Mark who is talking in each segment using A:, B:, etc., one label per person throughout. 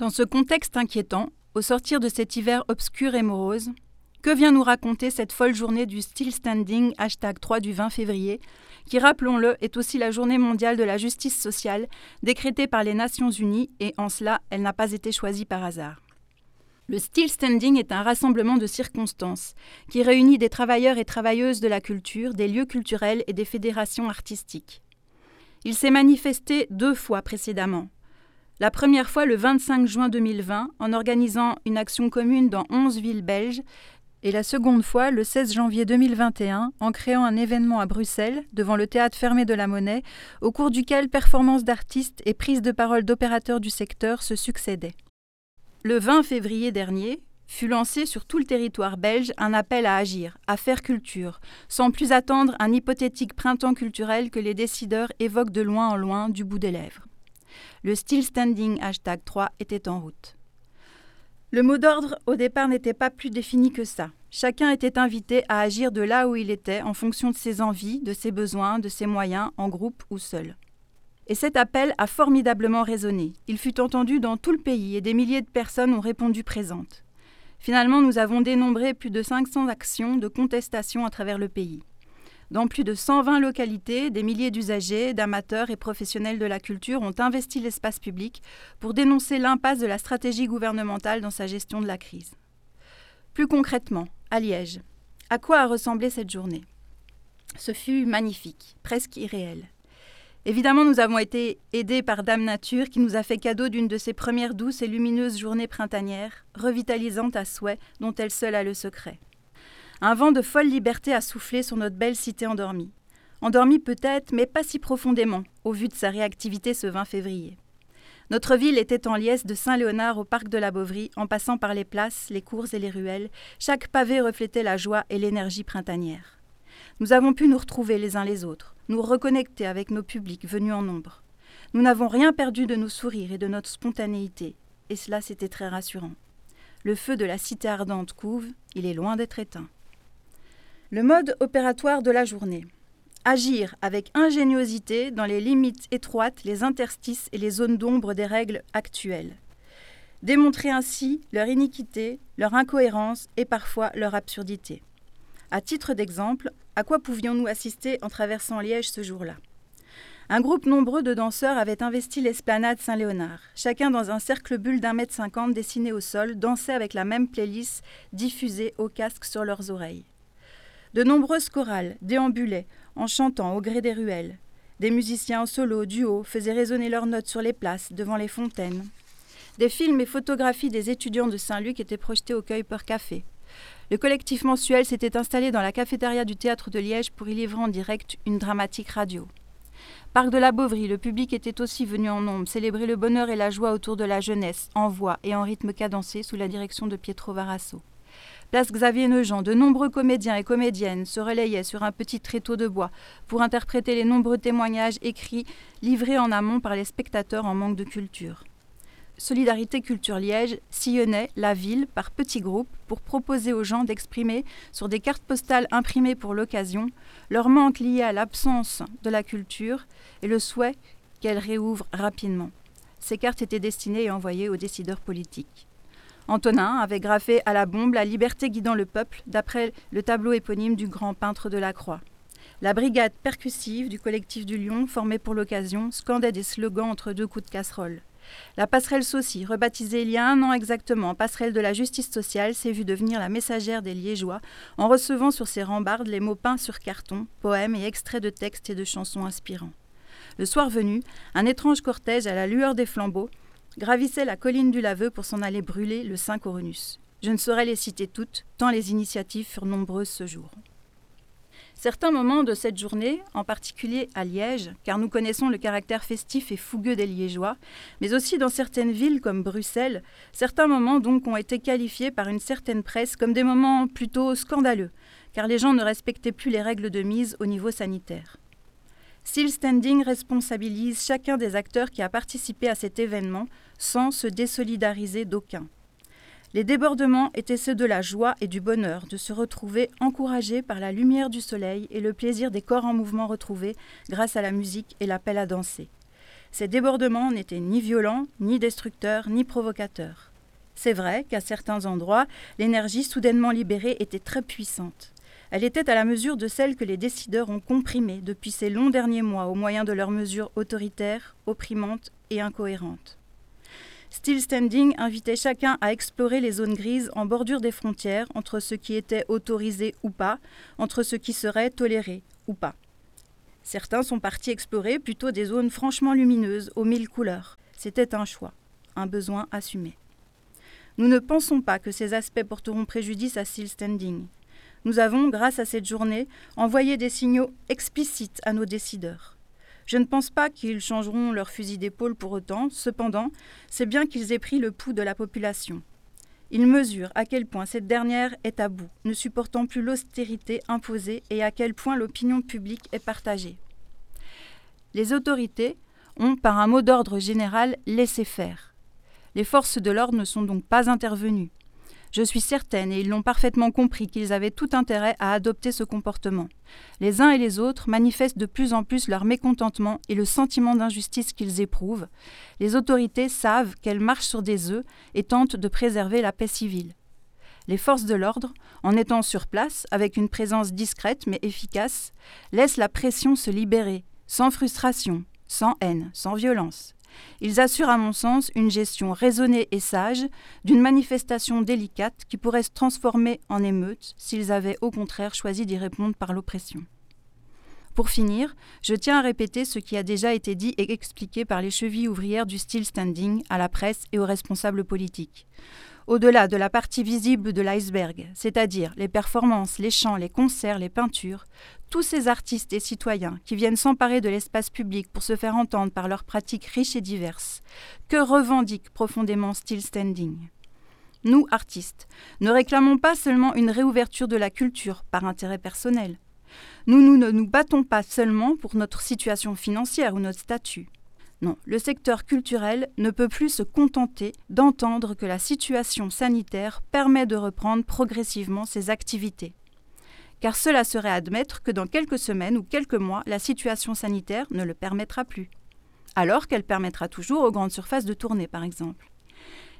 A: Dans ce contexte inquiétant, au sortir de cet hiver obscur et morose, que vient nous raconter cette folle journée du Still Standing hashtag 3 du 20 février, qui, rappelons-le, est aussi la journée mondiale de la justice sociale, décrétée par les Nations Unies, et en cela, elle n'a pas été choisie par hasard. Le Still Standing est un rassemblement de circonstances qui réunit des travailleurs et travailleuses de la culture, des lieux culturels et des fédérations artistiques. Il s'est manifesté deux fois précédemment. La première fois le 25 juin 2020 en organisant une action commune dans 11 villes belges et la seconde fois le 16 janvier 2021 en créant un événement à Bruxelles devant le théâtre fermé de la Monnaie au cours duquel performances d'artistes et prises de parole d'opérateurs du secteur se succédaient. Le 20 février dernier, fut lancé sur tout le territoire belge un appel à agir, à faire culture, sans plus attendre un hypothétique printemps culturel que les décideurs évoquent de loin en loin du bout des lèvres. Le Still Standing hashtag 3 était en route. Le mot d'ordre au départ n'était pas plus défini que ça. Chacun était invité à agir de là où il était en fonction de ses envies, de ses besoins, de ses moyens, en groupe ou seul. Et cet appel a formidablement résonné. Il fut entendu dans tout le pays et des milliers de personnes ont répondu présentes. Finalement, nous avons dénombré plus de 500 actions de contestation à travers le pays. Dans plus de 120 localités, des milliers d'usagers, d'amateurs et professionnels de la culture ont investi l'espace public pour dénoncer l'impasse de la stratégie gouvernementale dans sa gestion de la crise. Plus concrètement, à Liège, à quoi a ressemblé cette journée? Ce fut magnifique, presque irréel. Évidemment, nous avons été aidés par Dame Nature qui nous a fait cadeau d'une de ses premières douces et lumineuses journées printanières, revitalisantes à souhait, dont elle seule a le secret. Un vent de folle liberté a soufflé sur notre belle cité endormie. Endormie peut-être, mais pas si profondément, au vu de sa réactivité ce 20 février. Notre ville était en liesse de Saint-Léonard au parc de la Bovry, en passant par les places, les cours et les ruelles. Chaque pavé reflétait la joie et l'énergie printanière. Nous avons pu nous retrouver les uns les autres, nous reconnecter avec nos publics venus en nombre. Nous n'avons rien perdu de nos sourires et de notre spontanéité, et cela c'était très rassurant. Le feu de la cité ardente couve, il est loin d'être éteint. Le mode opératoire de la journée. Agir avec ingéniosité dans les limites étroites, les interstices et les zones d'ombre des règles actuelles. Démontrer ainsi leur iniquité, leur incohérence et parfois leur absurdité. À titre d'exemple, à quoi pouvions-nous assister en traversant Liège ce jour-là? Un groupe nombreux de danseurs avait investi l'esplanade Saint-Léonard. Chacun dans un cercle bulle d'un mètre cinquante dessiné au sol, dansait avec la même playlist diffusée au casque sur leurs oreilles. De nombreuses chorales déambulaient en chantant au gré des ruelles. Des musiciens en solo, duo, faisaient résonner leurs notes sur les places, devant les fontaines. Des films et photographies des étudiants de Saint-Luc étaient projetés au Cueil Café. Le collectif mensuel s'était installé dans la cafétéria du théâtre de Liège pour y livrer en direct une dramatique radio. Parc de la Bovry, le public était aussi venu en nombre célébrer le bonheur et la joie autour de la jeunesse, en voix et en rythme cadencé sous la direction de Pietro Varasso. Place Xavier Neujean, de nombreux comédiens et comédiennes se relayaient sur un petit tréteau de bois pour interpréter les nombreux témoignages écrits livrés en amont par les spectateurs en manque de culture. Solidarité Culture Liège sillonnait la ville par petits groupes pour proposer aux gens d'exprimer sur des cartes postales imprimées pour l'occasion leur manque lié à l'absence de la culture et le souhait qu'elle réouvre rapidement. Ces cartes étaient destinées et envoyées aux décideurs politiques. Antonin avait graffé à la bombe La liberté guidant le peuple d'après le tableau éponyme du grand peintre de la Croix. La brigade percussive du collectif du Lion, formée pour l'occasion, scandait des slogans entre deux coups de casserole. La passerelle Saucy, rebaptisée il y a un an exactement passerelle de la justice sociale, s'est vue devenir la messagère des Liégeois en recevant sur ses rambardes les mots peints sur carton, poèmes et extraits de textes et de chansons inspirants. Le soir venu, un étrange cortège à la lueur des flambeaux gravissait la colline du Laveux pour s'en aller brûler le Saint Coronus. Je ne saurais les citer toutes, tant les initiatives furent nombreuses ce jour. Certains moments de cette journée, en particulier à Liège, car nous connaissons le caractère festif et fougueux des Liégeois, mais aussi dans certaines villes comme Bruxelles, certains moments donc ont été qualifiés par une certaine presse comme des moments plutôt scandaleux, car les gens ne respectaient plus les règles de mise au niveau sanitaire. Still Standing responsabilise chacun des acteurs qui a participé à cet événement sans se désolidariser d'aucun. Les débordements étaient ceux de la joie et du bonheur de se retrouver encouragés par la lumière du soleil et le plaisir des corps en mouvement retrouvés grâce à la musique et l'appel à danser. Ces débordements n'étaient ni violents, ni destructeurs, ni provocateurs. C'est vrai qu'à certains endroits, l'énergie soudainement libérée était très puissante. Elle était à la mesure de celle que les décideurs ont comprimée depuis ces longs derniers mois au moyen de leurs mesures autoritaires, opprimantes et incohérentes. Still Standing invitait chacun à explorer les zones grises en bordure des frontières entre ce qui était autorisé ou pas, entre ce qui serait toléré ou pas. Certains sont partis explorer plutôt des zones franchement lumineuses, aux mille couleurs. C'était un choix, un besoin assumé. Nous ne pensons pas que ces aspects porteront préjudice à Still Standing. Nous avons, grâce à cette journée, envoyé des signaux explicites à nos décideurs. Je ne pense pas qu'ils changeront leur fusil d'épaule pour autant, cependant, c'est bien qu'ils aient pris le pouls de la population. Ils mesurent à quel point cette dernière est à bout, ne supportant plus l'austérité imposée et à quel point l'opinion publique est partagée. Les autorités ont, par un mot d'ordre général, laissé faire. Les forces de l'ordre ne sont donc pas intervenues. Je suis certaine, et ils l'ont parfaitement compris, qu'ils avaient tout intérêt à adopter ce comportement. Les uns et les autres manifestent de plus en plus leur mécontentement et le sentiment d'injustice qu'ils éprouvent. Les autorités savent qu'elles marchent sur des œufs et tentent de préserver la paix civile. Les forces de l'ordre, en étant sur place, avec une présence discrète mais efficace, laissent la pression se libérer, sans frustration, sans haine, sans violence. Ils assurent, à mon sens, une gestion raisonnée et sage d'une manifestation délicate qui pourrait se transformer en émeute s'ils avaient au contraire choisi d'y répondre par l'oppression. Pour finir, je tiens à répéter ce qui a déjà été dit et expliqué par les chevilles ouvrières du style standing à la presse et aux responsables politiques au-delà de la partie visible de l'iceberg, c'est-à-dire les performances, les chants, les concerts, les peintures, tous ces artistes et citoyens qui viennent s'emparer de l'espace public pour se faire entendre par leurs pratiques riches et diverses, que revendique profondément Still Standing? Nous, artistes, ne réclamons pas seulement une réouverture de la culture par intérêt personnel. Nous, nous ne nous battons pas seulement pour notre situation financière ou notre statut. Non, le secteur culturel ne peut plus se contenter d'entendre que la situation sanitaire permet de reprendre progressivement ses activités. Car cela serait admettre que dans quelques semaines ou quelques mois, la situation sanitaire ne le permettra plus. Alors qu'elle permettra toujours aux grandes surfaces de tourner, par exemple.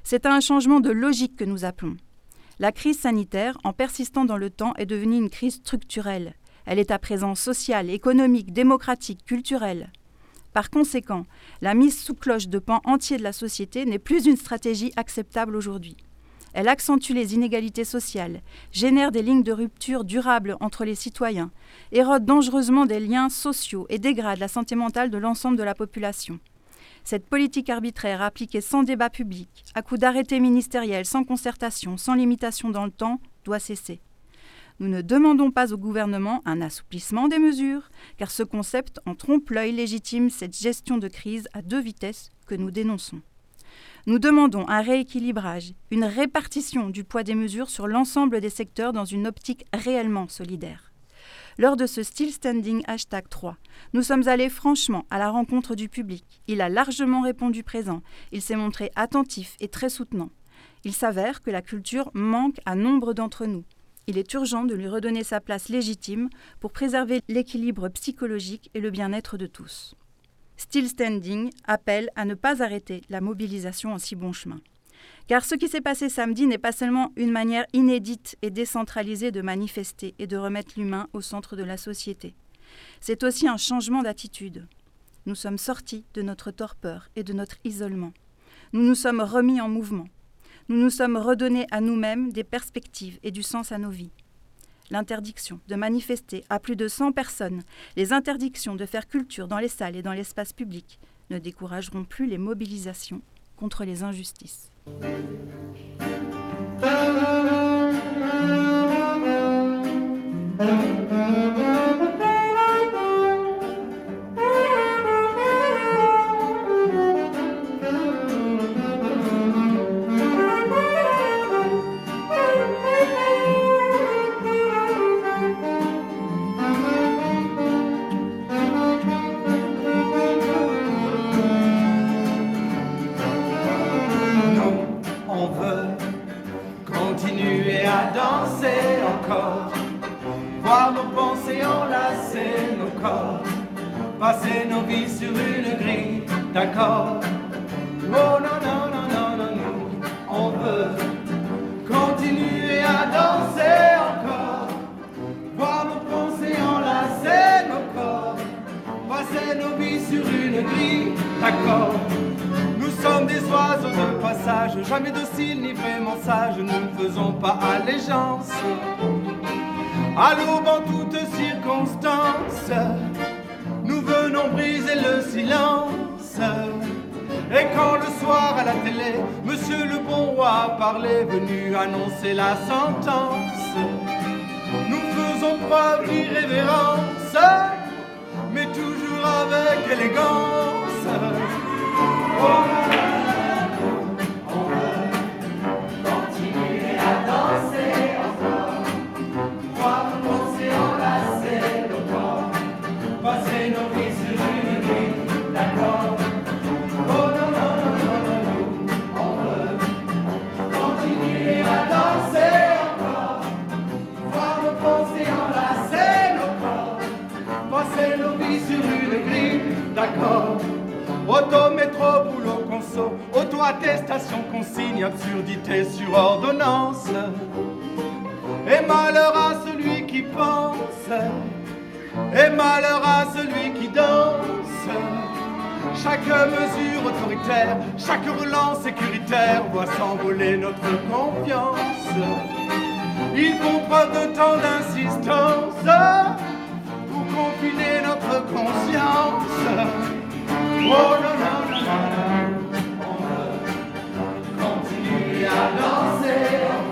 A: C'est un changement de logique que nous appelons. La crise sanitaire, en persistant dans le temps, est devenue une crise structurelle. Elle est à présent sociale, économique, démocratique, culturelle. Par conséquent, la mise sous cloche de pans entiers de la société n'est plus une stratégie acceptable aujourd'hui. Elle accentue les inégalités sociales, génère des lignes de rupture durables entre les citoyens, érode dangereusement des liens sociaux et dégrade la santé mentale de l'ensemble de la population. Cette politique arbitraire appliquée sans débat public, à coup d'arrêtés ministériels, sans concertation, sans limitation dans le temps, doit cesser. Nous ne demandons pas au gouvernement un assouplissement des mesures, car ce concept en trompe-l'œil légitime cette gestion de crise à deux vitesses que nous dénonçons. Nous demandons un rééquilibrage, une répartition du poids des mesures sur l'ensemble des secteurs dans une optique réellement solidaire. Lors de ce Still Standing hashtag 3, nous sommes allés franchement à la rencontre du public. Il a largement répondu présent. Il s'est montré attentif et très soutenant. Il s'avère que la culture manque à nombre d'entre nous. Il est urgent de lui redonner sa place légitime pour préserver l'équilibre psychologique et le bien-être de tous. Still Standing appelle à ne pas arrêter la mobilisation en si bon chemin. Car ce qui s'est passé samedi n'est pas seulement une manière inédite et décentralisée de manifester et de remettre l'humain au centre de la société. C'est aussi un changement d'attitude. Nous sommes sortis de notre torpeur et de notre isolement. Nous nous sommes remis en mouvement nous nous sommes redonnés à nous-mêmes des perspectives et du sens à nos vies. L'interdiction de manifester à plus de 100 personnes, les interdictions de faire culture dans les salles et dans l'espace public ne décourageront plus les mobilisations contre les injustices.
B: Oh non, non, non, non, non, non, on veut continuer à danser encore, voir nos pensées enlacer nos corps, passer nos vies sur une grille, d'accord. Nous sommes des oiseaux de passage, jamais dociles ni vraiment sages, nous ne faisons pas allégeance. À l'aube en toutes circonstances, nous venons briser le silence. Et quand le soir à la télé, Monsieur le bon roi parlait, venu annoncer la sentence, nous faisons preuve d'irrévérence, mais toujours avec élégance. Oh, sur ordonnance. Et malheur à celui qui pense, et malheur à celui qui danse. Chaque mesure autoritaire, chaque relance sécuritaire voit s'envoler notre confiance. Ils font preuve de tant d'insistance pour confiner notre conscience. Oh no, no, no, continuer à danser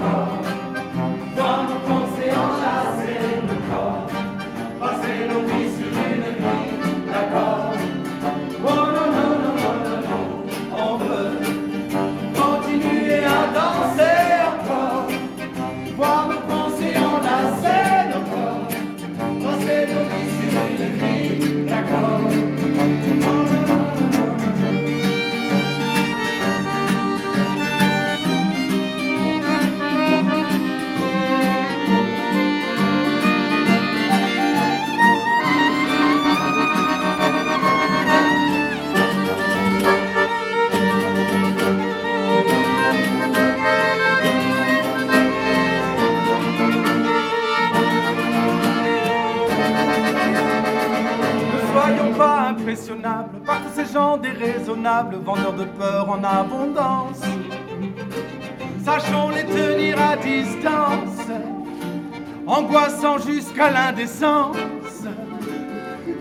B: vendeurs de peur en abondance. Sachons les tenir à distance, angoissant jusqu'à l'indécence.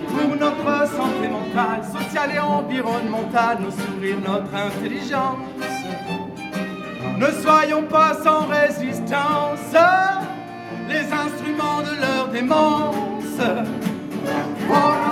B: Pour notre santé mentale, sociale et environnementale, nos sourires, notre intelligence. Ne soyons pas sans résistance, les instruments de leur démence. Oh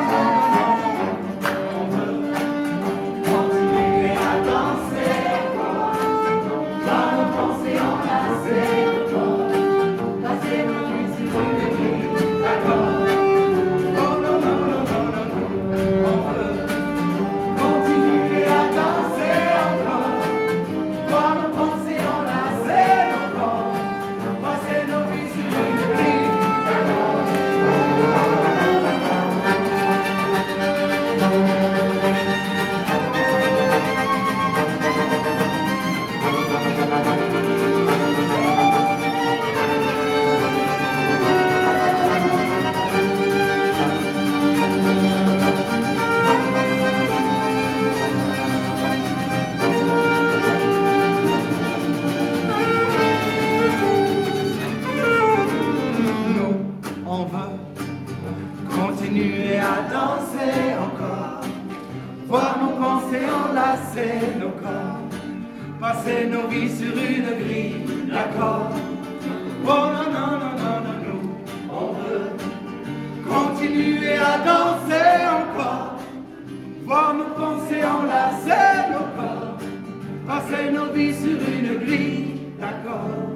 B: à danser encore, voir nos pensées enlacer nos corps, passer nos vies sur une grille d'accord. Oh non, non, non, non, non, nous, on veut continuer à danser encore, voir nos pensées enlacer nos corps, passer nos vies sur une grille d'accord.